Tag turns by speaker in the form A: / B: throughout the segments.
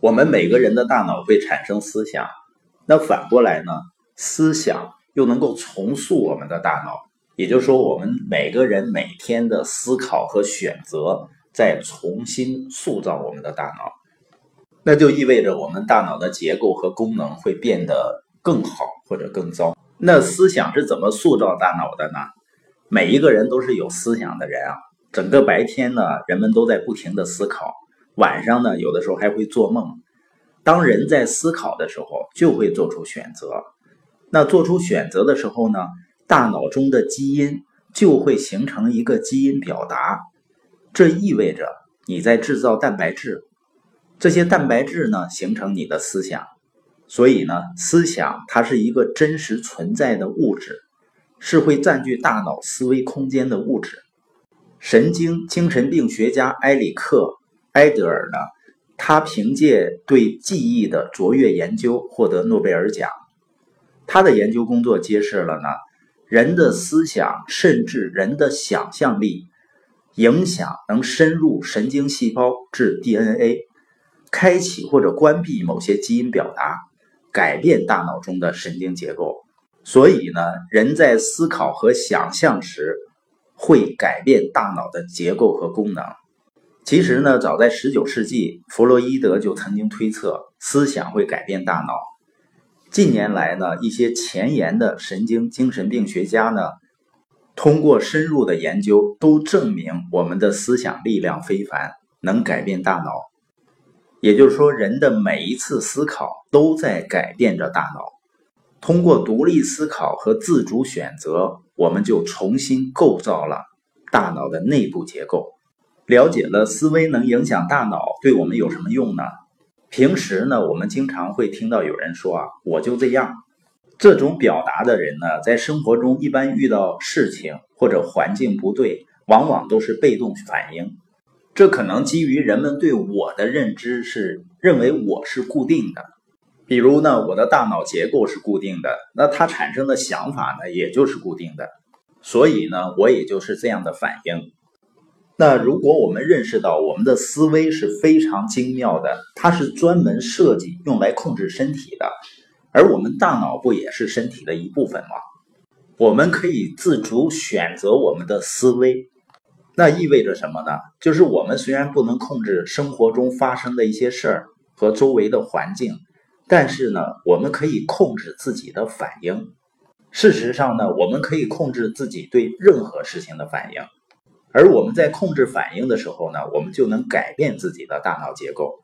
A: 我们每个人的大脑会产生思想，那反过来呢？思想又能够重塑我们的大脑，也就是说，我们每个人每天的思考和选择，在重新塑造我们的大脑。那就意味着我们大脑的结构和功能会变得更好或者更糟。那思想是怎么塑造大脑的呢？每一个人都是有思想的人啊，整个白天呢，人们都在不停的思考。晚上呢，有的时候还会做梦。当人在思考的时候，就会做出选择。那做出选择的时候呢，大脑中的基因就会形成一个基因表达。这意味着你在制造蛋白质，这些蛋白质呢，形成你的思想。所以呢，思想它是一个真实存在的物质，是会占据大脑思维空间的物质。神经精神病学家埃里克。埃德尔呢？他凭借对记忆的卓越研究获得诺贝尔奖。他的研究工作揭示了呢，人的思想甚至人的想象力，影响能深入神经细胞至 DNA，开启或者关闭某些基因表达，改变大脑中的神经结构。所以呢，人在思考和想象时，会改变大脑的结构和功能。其实呢，早在十九世纪，弗洛伊德就曾经推测思想会改变大脑。近年来呢，一些前沿的神经精神病学家呢，通过深入的研究，都证明我们的思想力量非凡，能改变大脑。也就是说，人的每一次思考都在改变着大脑。通过独立思考和自主选择，我们就重新构造了大脑的内部结构。了解了思维能影响大脑，对我们有什么用呢？平时呢，我们经常会听到有人说啊，我就这样。这种表达的人呢，在生活中一般遇到事情或者环境不对，往往都是被动反应。这可能基于人们对我的认知是认为我是固定的，比如呢，我的大脑结构是固定的，那它产生的想法呢，也就是固定的，所以呢，我也就是这样的反应。那如果我们认识到我们的思维是非常精妙的，它是专门设计用来控制身体的，而我们大脑不也是身体的一部分吗？我们可以自主选择我们的思维，那意味着什么呢？就是我们虽然不能控制生活中发生的一些事儿和周围的环境，但是呢，我们可以控制自己的反应。事实上呢，我们可以控制自己对任何事情的反应。而我们在控制反应的时候呢，我们就能改变自己的大脑结构。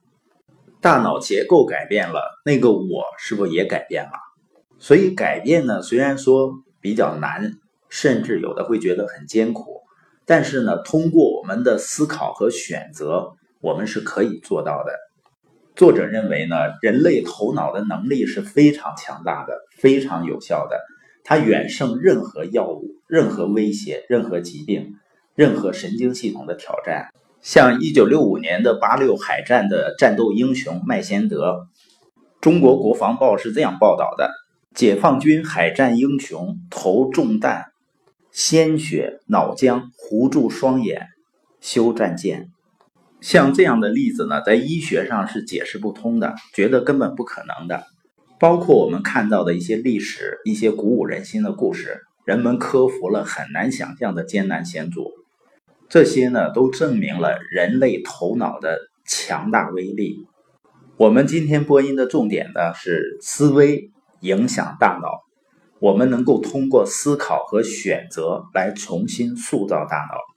A: 大脑结构改变了，那个我是不是也改变了？所以改变呢，虽然说比较难，甚至有的会觉得很艰苦，但是呢，通过我们的思考和选择，我们是可以做到的。作者认为呢，人类头脑的能力是非常强大的，非常有效的，它远胜任何药物、任何威胁、任何疾病。任何神经系统的挑战，像一九六五年的八六海战的战斗英雄麦先德，中国国防报是这样报道的：解放军海战英雄头中弹，鲜血脑浆糊住双眼，修战舰。像这样的例子呢，在医学上是解释不通的，觉得根本不可能的。包括我们看到的一些历史、一些鼓舞人心的故事，人们克服了很难想象的艰难险阻。这些呢，都证明了人类头脑的强大威力。我们今天播音的重点呢，是思维影响大脑。我们能够通过思考和选择来重新塑造大脑。